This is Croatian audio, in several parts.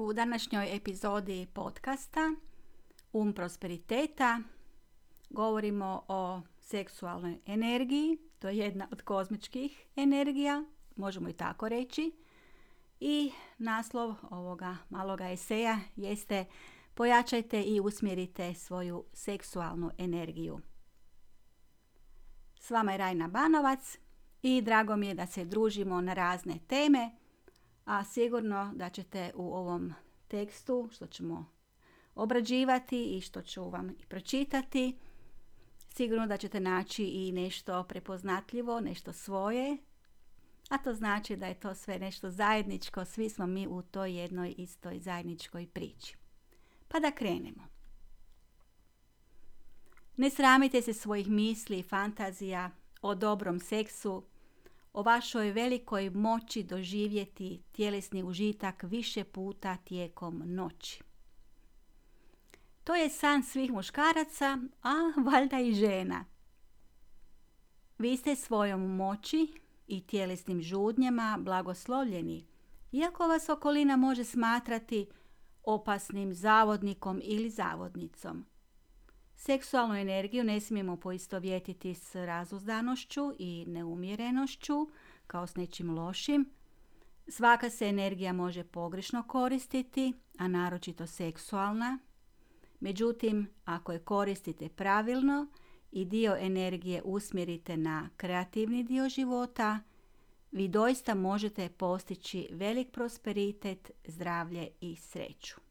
U današnjoj epizodi podcasta Um prosperiteta govorimo o seksualnoj energiji, to je jedna od kozmičkih energija, možemo i tako reći. I naslov ovoga maloga eseja jeste Pojačajte i usmjerite svoju seksualnu energiju. S vama je Rajna Banovac i drago mi je da se družimo na razne teme, a sigurno da ćete u ovom tekstu što ćemo obrađivati i što ću vam i pročitati, sigurno da ćete naći i nešto prepoznatljivo, nešto svoje, a to znači da je to sve nešto zajedničko, svi smo mi u toj jednoj istoj zajedničkoj priči. Pa da krenemo. Ne sramite se svojih misli i fantazija o dobrom seksu, o vašoj velikoj moći doživjeti tjelesni užitak više puta tijekom noći. To je san svih muškaraca, a valjda i žena. Vi ste svojom moći i tjelesnim žudnjama blagoslovljeni, iako vas okolina može smatrati opasnim zavodnikom ili zavodnicom. Seksualnu energiju ne smijemo poistovjetiti s razuzdanošću i neumjerenošću, kao s nečim lošim. Svaka se energija može pogrešno koristiti, a naročito seksualna. Međutim, ako je koristite pravilno i dio energije usmjerite na kreativni dio života, vi doista možete postići velik prosperitet, zdravlje i sreću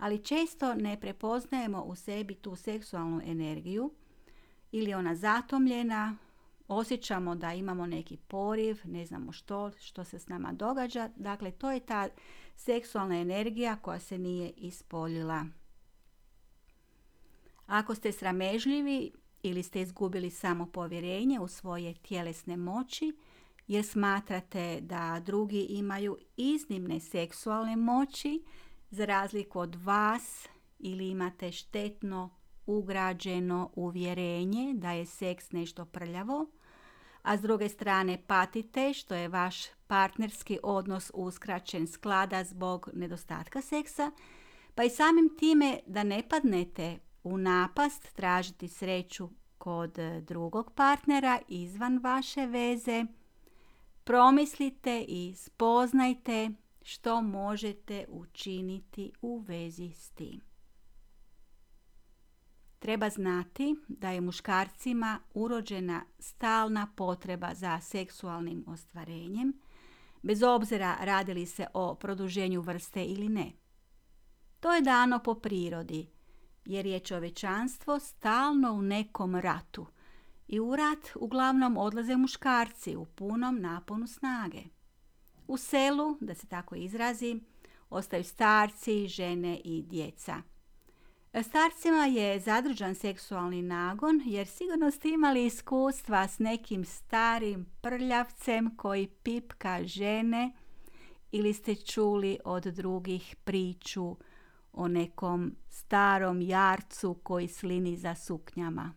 ali često ne prepoznajemo u sebi tu seksualnu energiju ili ona zatomljena, osjećamo da imamo neki poriv, ne znamo što, što se s nama događa. Dakle, to je ta seksualna energija koja se nije ispoljila. Ako ste sramežljivi ili ste izgubili samo povjerenje u svoje tjelesne moći, jer smatrate da drugi imaju iznimne seksualne moći, za razliku od vas ili imate štetno ugrađeno uvjerenje da je seks nešto prljavo, a s druge strane patite što je vaš partnerski odnos uskraćen sklada zbog nedostatka seksa, pa i samim time da ne padnete u napast tražiti sreću kod drugog partnera izvan vaše veze, promislite i spoznajte što možete učiniti u vezi s tim. Treba znati da je muškarcima urođena stalna potreba za seksualnim ostvarenjem, bez obzira radili se o produženju vrste ili ne. To je dano po prirodi, jer je čovečanstvo stalno u nekom ratu i u rat uglavnom odlaze muškarci u punom naponu snage. U selu, da se tako izrazi, ostaju starci, žene i djeca. Starcima je zadržan seksualni nagon jer sigurno ste imali iskustva s nekim starim prljavcem koji pipka žene ili ste čuli od drugih priču o nekom starom jarcu koji slini za suknjama.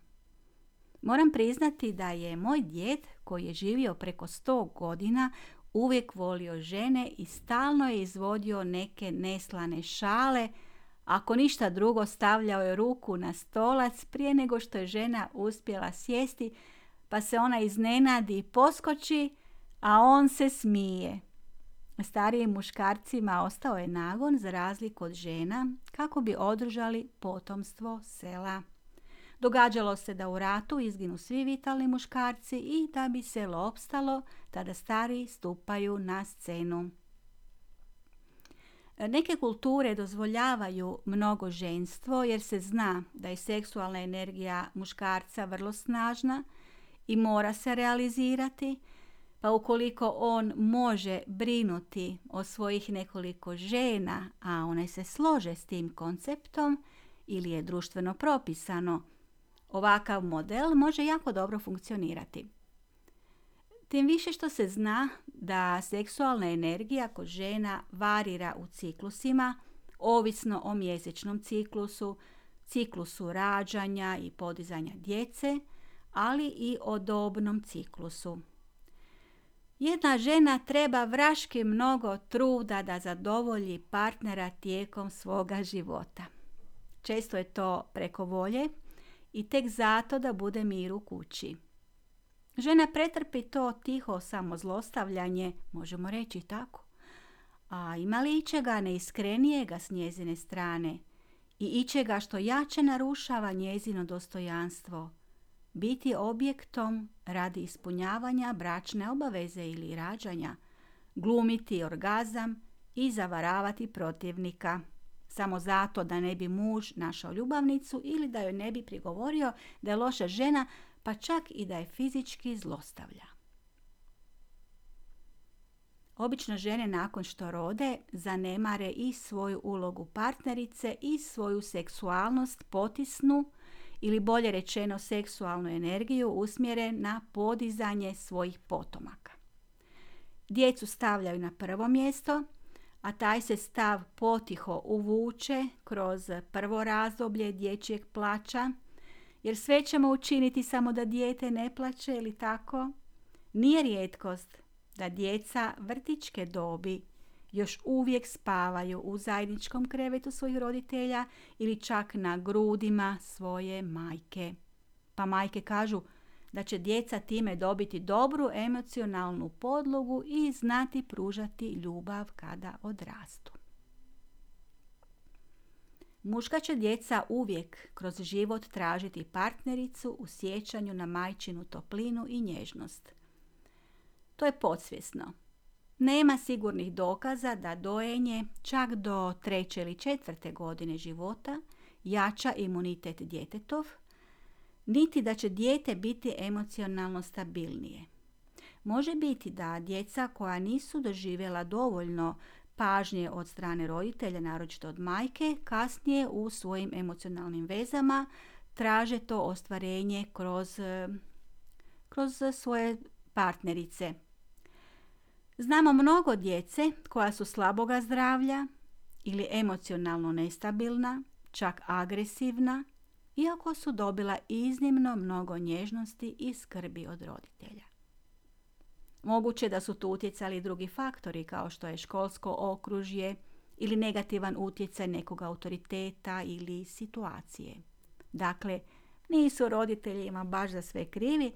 Moram priznati da je moj djed koji je živio preko sto godina uvijek volio žene i stalno je izvodio neke neslane šale, ako ništa drugo stavljao je ruku na stolac prije nego što je žena uspjela sjesti, pa se ona iznenadi i poskoči, a on se smije. Starijim muškarcima ostao je nagon za razliku od žena kako bi održali potomstvo sela. Događalo se da u ratu izginu svi vitalni muškarci i da bi se opstalo, tada stari stupaju na scenu. Neke kulture dozvoljavaju mnogo ženstvo jer se zna da je seksualna energija muškarca vrlo snažna i mora se realizirati, pa ukoliko on može brinuti o svojih nekoliko žena, a one se slože s tim konceptom ili je društveno propisano Ovakav model može jako dobro funkcionirati. Tim više što se zna da seksualna energija kod žena varira u ciklusima, ovisno o mjesečnom ciklusu, ciklusu rađanja i podizanja djece, ali i o dobnom ciklusu. Jedna žena treba vraški mnogo truda da zadovolji partnera tijekom svoga života. Često je to preko volje i tek zato da bude mir u kući. Žena pretrpi to tiho samozlostavljanje, možemo reći tako. A ima li ičega neiskrenijega s njezine strane i ičega što jače narušava njezino dostojanstvo – biti objektom radi ispunjavanja bračne obaveze ili rađanja, glumiti orgazam i zavaravati protivnika. Samo zato da ne bi muž našao ljubavnicu ili da joj ne bi prigovorio da je loša žena, pa čak i da je fizički zlostavlja. Obično žene nakon što rode zanemare i svoju ulogu partnerice i svoju seksualnost potisnu ili bolje rečeno seksualnu energiju usmjere na podizanje svojih potomaka. Djecu stavljaju na prvo mjesto, a taj se stav potiho uvuče kroz prvo razdoblje dječjeg plaća, jer sve ćemo učiniti samo da dijete ne plaće ili tako. Nije rijetkost da djeca vrtičke dobi još uvijek spavaju u zajedničkom krevetu svojih roditelja ili čak na grudima svoje majke. Pa majke kažu da će djeca time dobiti dobru emocionalnu podlogu i znati pružati ljubav kada odrastu. Muška će djeca uvijek kroz život tražiti partnericu u sjećanju na majčinu toplinu i nježnost. To je podsvjesno nema sigurnih dokaza da dojenje čak do treće ili četvrte godine života jača imunitet djetetov, niti da će dijete biti emocionalno stabilnije. Može biti da djeca koja nisu doživjela dovoljno pažnje od strane roditelja, naročito od majke, kasnije u svojim emocionalnim vezama traže to ostvarenje kroz, kroz svoje partnerice, Znamo mnogo djece koja su slaboga zdravlja ili emocionalno nestabilna, čak agresivna, iako su dobila iznimno mnogo nježnosti i skrbi od roditelja. Moguće da su tu utjecali drugi faktori kao što je školsko okružje ili negativan utjecaj nekog autoriteta ili situacije. Dakle, nisu roditeljima baš za sve krivi,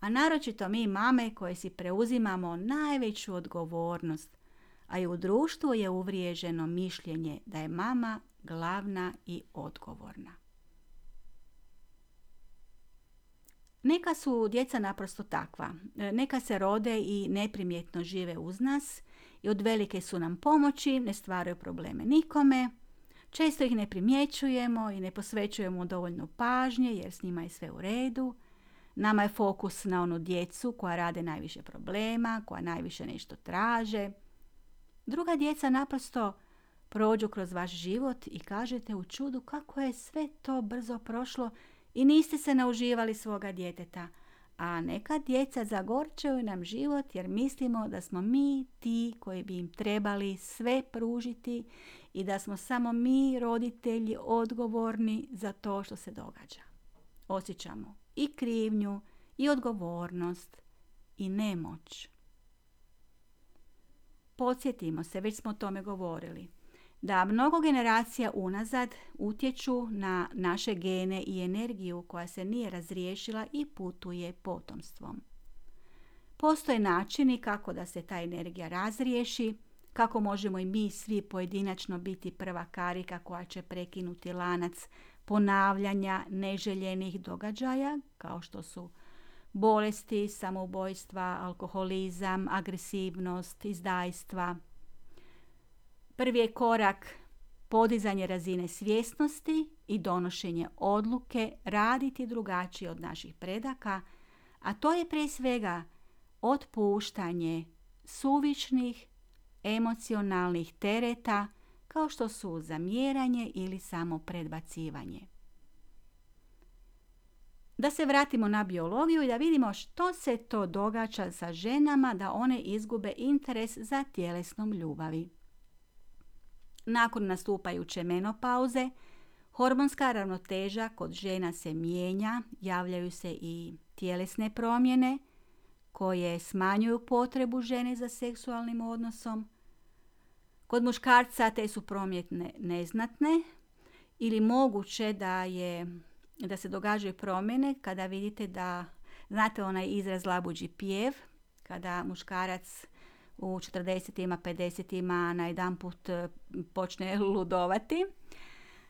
a naročito mi mame koje si preuzimamo najveću odgovornost, a i u društvu je uvriježeno mišljenje da je mama glavna i odgovorna. Neka su djeca naprosto takva. Neka se rode i neprimjetno žive uz nas i od velike su nam pomoći, ne stvaraju probleme nikome. Često ih ne primjećujemo i ne posvećujemo dovoljno pažnje jer s njima je sve u redu. Nama je fokus na onu djecu koja rade najviše problema, koja najviše nešto traže. Druga djeca naprosto prođu kroz vaš život i kažete u čudu kako je sve to brzo prošlo i niste se nauživali svoga djeteta. A neka djeca zagorčaju nam život jer mislimo da smo mi ti koji bi im trebali sve pružiti i da smo samo mi roditelji odgovorni za to što se događa. Osjećamo i krivnju i odgovornost i nemoć. Podsjetimo se, već smo o tome govorili, da mnogo generacija unazad utječu na naše gene i energiju koja se nije razriješila i putuje potomstvom. Postoje načini kako da se ta energija razriješi, kako možemo i mi svi pojedinačno biti prva karika koja će prekinuti lanac ponavljanja neželjenih događaja kao što su bolesti, samoubojstva, alkoholizam, agresivnost, izdajstva. Prvi je korak podizanje razine svjesnosti i donošenje odluke raditi drugačije od naših predaka, a to je prije svega otpuštanje suvišnih emocionalnih tereta kao što su zamjeranje ili samo predbacivanje. Da se vratimo na biologiju i da vidimo što se to događa sa ženama da one izgube interes za tjelesnom ljubavi. Nakon nastupajuće menopauze, hormonska ravnoteža kod žena se mijenja, javljaju se i tjelesne promjene koje smanjuju potrebu žene za seksualnim odnosom. Kod muškarca te su promjene neznatne ili moguće da je da se događaju promjene kada vidite da znate onaj izraz labuđi pjev kada muškarac u 40-ima, 50-ima na jedan put e, počne ludovati.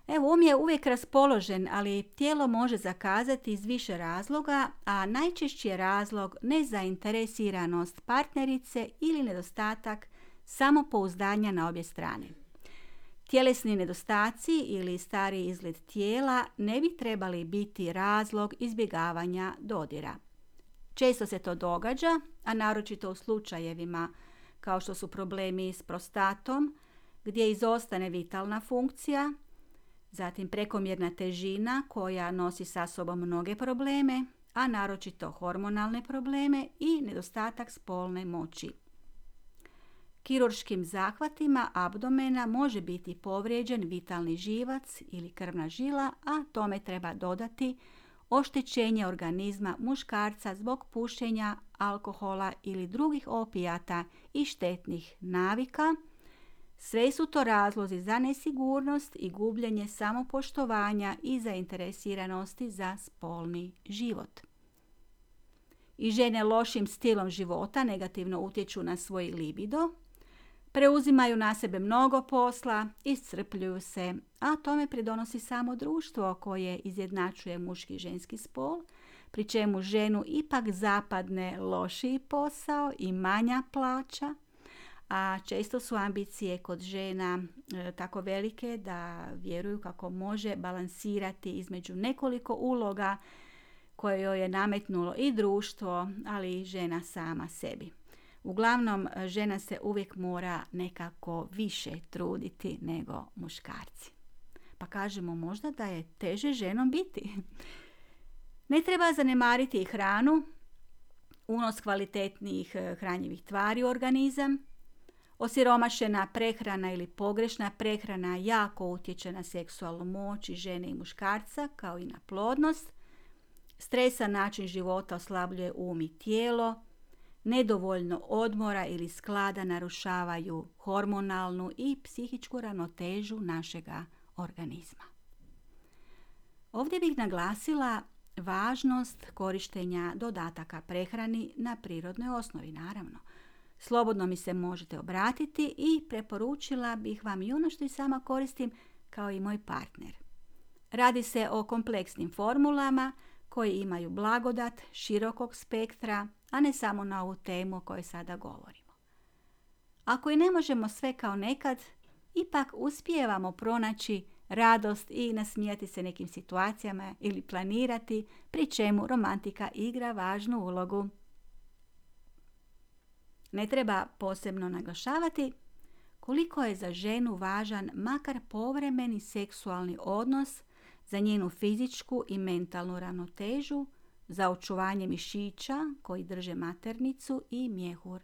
Evo, um je uvijek raspoložen, ali tijelo može zakazati iz više razloga, a najčešći je razlog nezainteresiranost partnerice ili nedostatak samopouzdanja na obje strane. Tjelesni nedostaci ili stari izgled tijela ne bi trebali biti razlog izbjegavanja dodira. Često se to događa, a naročito u slučajevima kao što su problemi s prostatom, gdje izostane vitalna funkcija, zatim prekomjerna težina koja nosi sa sobom mnoge probleme, a naročito hormonalne probleme i nedostatak spolne moći. Kirurškim zahvatima abdomena može biti povrijeđen vitalni živac ili krvna žila, a tome treba dodati oštećenje organizma muškarca zbog pušenja, alkohola ili drugih opijata i štetnih navika. Sve su to razlozi za nesigurnost i gubljenje samopoštovanja i zainteresiranosti za spolni život. I žene lošim stilom života negativno utječu na svoj libido, preuzimaju na sebe mnogo posla, iscrpljuju se, a tome pridonosi samo društvo koje izjednačuje muški i ženski spol, pri čemu ženu ipak zapadne lošiji posao i manja plaća, a često su ambicije kod žena e, tako velike da vjeruju kako može balansirati između nekoliko uloga koje joj je nametnulo i društvo, ali i žena sama sebi. Uglavnom, žena se uvijek mora nekako više truditi nego muškarci. Pa kažemo možda da je teže ženom biti. Ne treba zanemariti i hranu, unos kvalitetnijih eh, hranjivih tvari u organizam. Osiromašena prehrana ili pogrešna prehrana jako utječe na seksualnu moć i žene i muškarca kao i na plodnost. Stresan način života oslabljuje um i tijelo, nedovoljno odmora ili sklada narušavaju hormonalnu i psihičku ravnotežu našega organizma. Ovdje bih naglasila važnost korištenja dodataka prehrani na prirodnoj osnovi, naravno. Slobodno mi se možete obratiti i preporučila bih vam i ono što i sama koristim kao i moj partner. Radi se o kompleksnim formulama koji imaju blagodat širokog spektra, a ne samo na ovu temu o kojoj sada govorimo. Ako i ne možemo sve kao nekad, ipak uspijevamo pronaći radost i nasmijati se nekim situacijama ili planirati, pri čemu romantika igra važnu ulogu. Ne treba posebno naglašavati koliko je za ženu važan makar povremeni seksualni odnos za njenu fizičku i mentalnu ravnotežu, za očuvanje mišića koji drže maternicu i mjehur.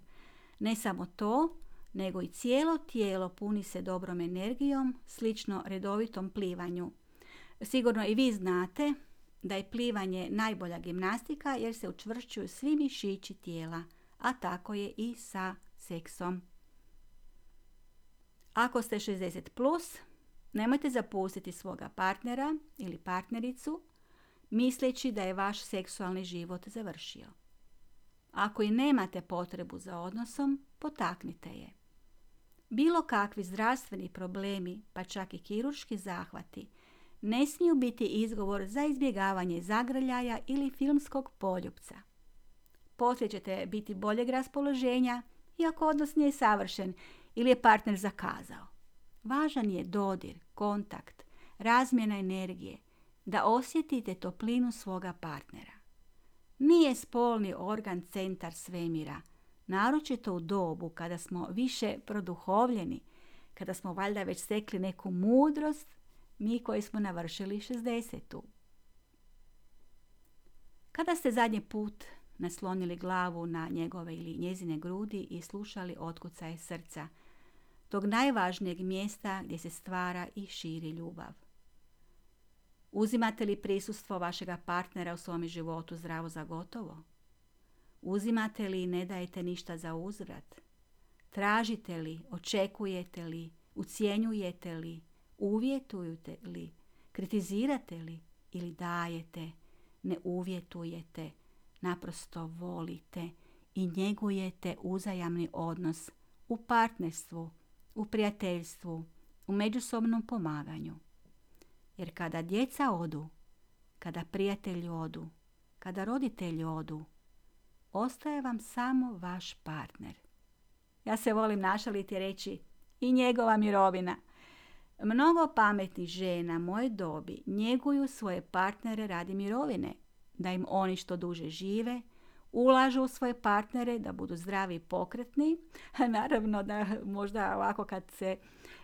Ne samo to, nego i cijelo tijelo puni se dobrom energijom, slično redovitom plivanju. Sigurno i vi znate da je plivanje najbolja gimnastika jer se učvršćuju svi mišići tijela, a tako je i sa seksom. Ako ste 60+, plus, nemojte zapustiti svoga partnera ili partnericu misleći da je vaš seksualni život završio. Ako i nemate potrebu za odnosom, potaknite je. Bilo kakvi zdravstveni problemi, pa čak i kirurški zahvati, ne smiju biti izgovor za izbjegavanje zagrljaja ili filmskog poljupca. Poslije ćete biti boljeg raspoloženja, iako odnos nije savršen ili je partner zakazao. Važan je dodir, kontakt, razmjena energije, da osjetite toplinu svoga partnera. Nije spolni organ centar svemira, naročito u dobu kada smo više produhovljeni, kada smo valjda već stekli neku mudrost, mi koji smo navršili 60. Kada ste zadnji put naslonili glavu na njegove ili njezine grudi i slušali otkucaje srca, tog najvažnijeg mjesta gdje se stvara i širi ljubav. Uzimate li prisustvo vašega partnera u svom životu zdravo za gotovo? Uzimate li i ne dajete ništa za uzvrat? Tražite li, očekujete li, ucijenjujete li, uvjetujete li, kritizirate li ili dajete, ne uvjetujete, naprosto volite i njegujete uzajamni odnos u partnerstvu, u prijateljstvu, u međusobnom pomaganju. Jer kada djeca odu, kada prijatelji odu, kada roditelji odu, ostaje vam samo vaš partner. Ja se volim našaliti reći i njegova mirovina. Mnogo pametnih žena moje dobi njeguju svoje partnere radi mirovine, da im oni što duže žive, ulažu u svoje partnere da budu zdravi i pokretni. Naravno da možda ovako kad se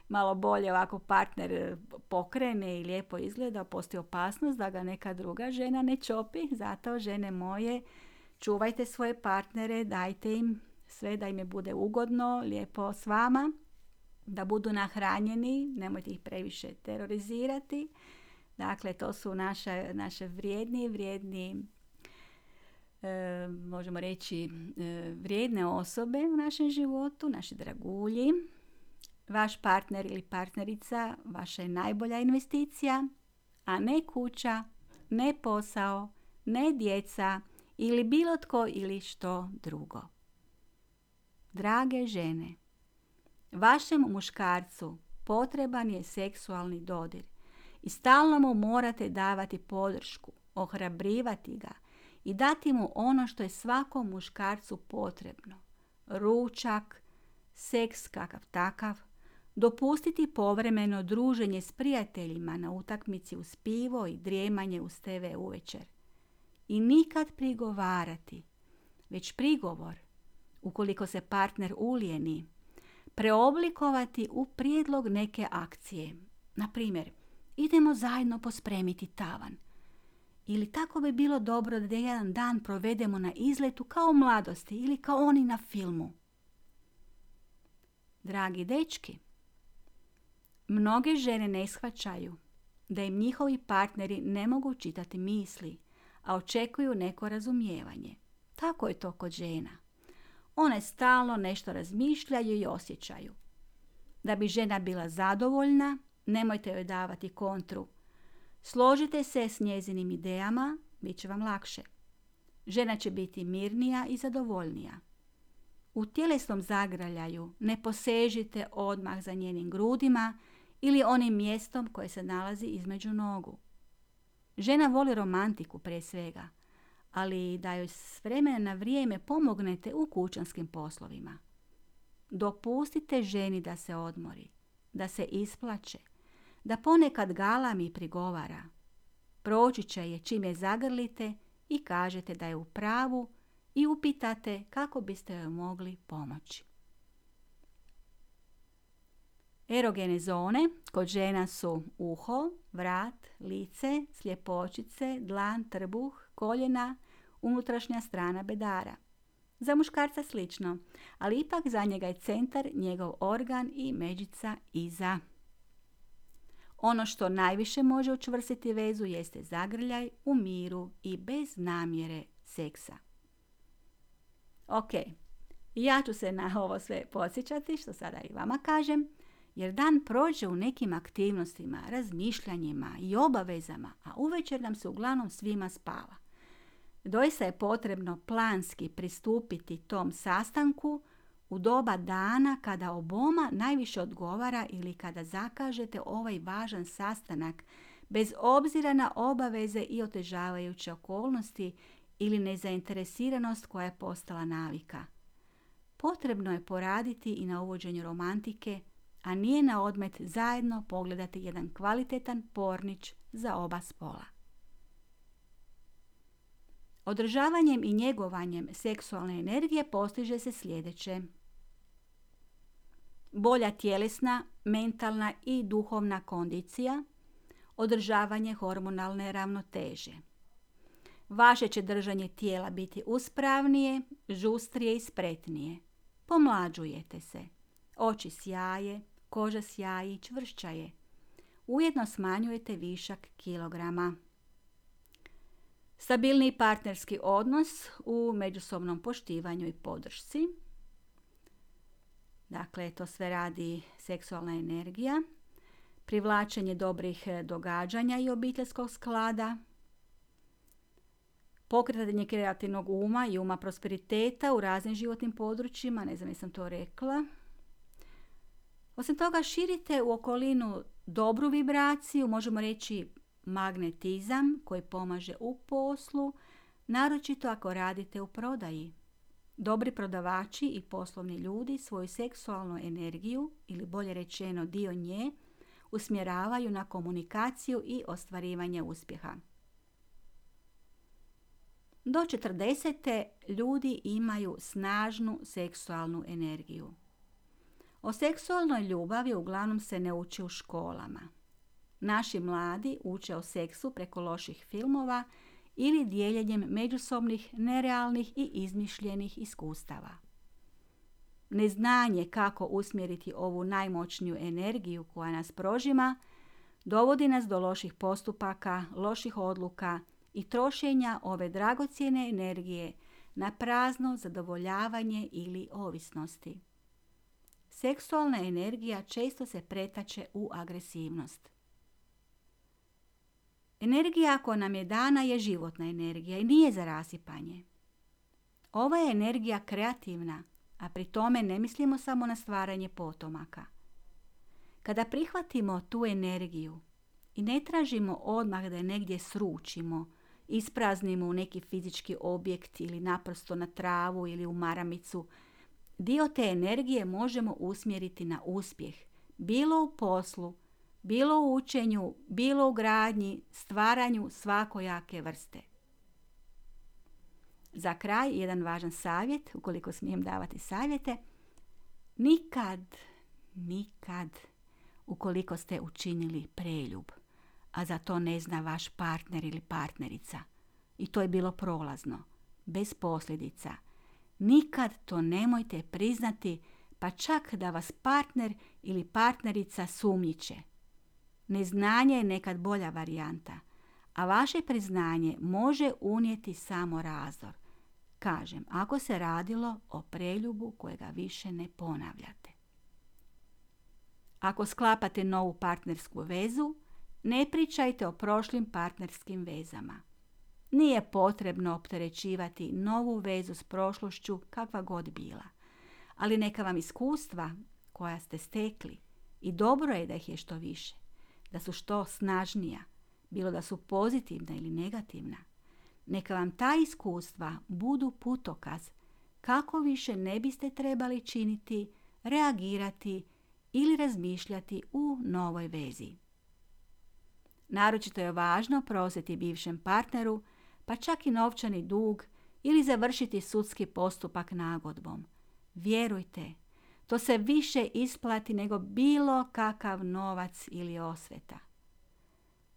malo bolje ovako partner pokrene i lijepo izgleda, postoji opasnost da ga neka druga žena ne čopi. Zato žene moje, čuvajte svoje partnere, dajte im sve da im je bude ugodno, lijepo s vama, da budu nahranjeni, nemojte ih previše terorizirati. Dakle, to su naše, naše vrijedni, vrijedni e, možemo reći e, vrijedne osobe u našem životu, naši dragulji. Vaš partner ili partnerica vaša je najbolja investicija, a ne kuća, ne posao, ne djeca ili bilo tko ili što drugo. Drage žene, vašem muškarcu potreban je seksualni dodir i stalno mu morate davati podršku, ohrabrivati ga i dati mu ono što je svakom muškarcu potrebno. Ručak, seks kakav takav, dopustiti povremeno druženje s prijateljima na utakmici uz pivo i drijemanje uz TV uvečer. I nikad prigovarati, već prigovor, ukoliko se partner ulijeni, preoblikovati u prijedlog neke akcije. Na primjer, idemo zajedno pospremiti tavan. Ili tako bi bilo dobro da jedan dan provedemo na izletu kao mladosti ili kao oni na filmu. Dragi dečki, mnoge žene ne shvaćaju da im njihovi partneri ne mogu čitati misli, a očekuju neko razumijevanje. Tako je to kod žena. One stalno nešto razmišljaju i osjećaju. Da bi žena bila zadovoljna, nemojte joj davati kontru. Složite se s njezinim idejama, bit će vam lakše. Žena će biti mirnija i zadovoljnija. U tjelesnom zagraljaju ne posežite odmah za njenim grudima ili onim mjestom koje se nalazi između nogu. Žena voli romantiku prije svega, ali da joj s vremena na vrijeme pomognete u kućanskim poslovima. Dopustite ženi da se odmori, da se isplaće, da ponekad galami prigovara. Proći će je čim je zagrlite i kažete da je u pravu i upitate kako biste joj mogli pomoći. Erogene zone kod žena su uho, vrat, lice, sljepočice, dlan, trbuh, koljena, unutrašnja strana bedara. Za muškarca slično, ali ipak za njega je centar njegov organ i međica iza. Ono što najviše može učvrstiti vezu jeste zagrljaj u miru i bez namjere seksa. Ok, ja ću se na ovo sve podsjećati što sada i vama kažem, jer dan prođe u nekim aktivnostima, razmišljanjima i obavezama, a uvečer nam se uglavnom svima spava. Doista je potrebno planski pristupiti tom sastanku u doba dana kada oboma najviše odgovara ili kada zakažete ovaj važan sastanak bez obzira na obaveze i otežavajuće okolnosti ili nezainteresiranost koja je postala navika. Potrebno je poraditi i na uvođenju romantike, a nije na odmet zajedno pogledati jedan kvalitetan pornić za oba spola. Održavanjem i njegovanjem seksualne energije postiže se sljedeće. Bolja tjelesna, mentalna i duhovna kondicija, održavanje hormonalne ravnoteže. Vaše će držanje tijela biti uspravnije, žustrije i spretnije. Pomlađujete se. Oči sjaje, koža sjaji i čvršća je. Ujedno smanjujete višak kilograma. Stabilni partnerski odnos u međusobnom poštivanju i podršci. Dakle, to sve radi seksualna energija. Privlačenje dobrih događanja i obiteljskog sklada. Pokretanje kreativnog uma i uma prosperiteta u raznim životnim područjima. Ne znam jesam to rekla. Osim toga, širite u okolinu dobru vibraciju, možemo reći magnetizam koji pomaže u poslu, naročito ako radite u prodaji. Dobri prodavači i poslovni ljudi svoju seksualnu energiju, ili bolje rečeno dio nje, usmjeravaju na komunikaciju i ostvarivanje uspjeha. Do 40. ljudi imaju snažnu seksualnu energiju. O seksualnoj ljubavi uglavnom se ne uči u školama. Naši mladi uče o seksu preko loših filmova ili dijeljenjem međusobnih nerealnih i izmišljenih iskustava. Neznanje kako usmjeriti ovu najmoćniju energiju koja nas prožima dovodi nas do loših postupaka, loših odluka i trošenja ove dragocjene energije na prazno zadovoljavanje ili ovisnosti. Seksualna energija često se pretače u agresivnost. Energija koja nam je dana je životna energija i nije za rasipanje. Ova je energija kreativna, a pri tome ne mislimo samo na stvaranje potomaka. Kada prihvatimo tu energiju i ne tražimo odmah da je negdje sručimo, ispraznimo u neki fizički objekt ili naprosto na travu ili u maramicu, dio te energije možemo usmjeriti na uspjeh, bilo u poslu, bilo u učenju, bilo u gradnji, stvaranju svakojake vrste. Za kraj, jedan važan savjet, ukoliko smijem davati savjete, nikad, nikad, ukoliko ste učinili preljub, a za to ne zna vaš partner ili partnerica, i to je bilo prolazno, bez posljedica, nikad to nemojte priznati, pa čak da vas partner ili partnerica sumnjiče. Neznanje je nekad bolja varijanta, a vaše priznanje može unijeti samo razor. Kažem, ako se radilo o preljubu kojega više ne ponavljate. Ako sklapate novu partnersku vezu, ne pričajte o prošlim partnerskim vezama. Nije potrebno opterećivati novu vezu s prošlošću kakva god bila. Ali neka vam iskustva koja ste stekli i dobro je da ih je što više da su što snažnija, bilo da su pozitivna ili negativna. Neka vam ta iskustva budu putokaz kako više ne biste trebali činiti, reagirati ili razmišljati u novoj vezi. Naročito je važno prosjeti bivšem partneru, pa čak i novčani dug ili završiti sudski postupak nagodbom. Vjerujte, to se više isplati nego bilo kakav novac ili osveta.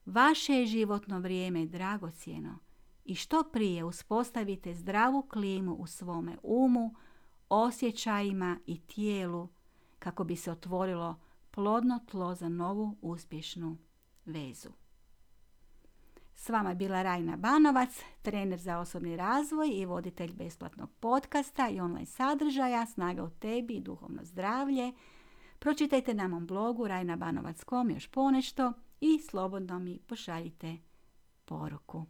Vaše je životno vrijeme dragocjeno i što prije uspostavite zdravu klimu u svome umu, osjećajima i tijelu kako bi se otvorilo plodno tlo za novu uspješnu vezu. S vama je bila Rajna Banovac, trener za osobni razvoj i voditelj besplatnog podcasta i online sadržaja Snaga u tebi i duhovno zdravlje. Pročitajte na mom blogu rajnabanovac.com još ponešto i slobodno mi pošaljite poruku.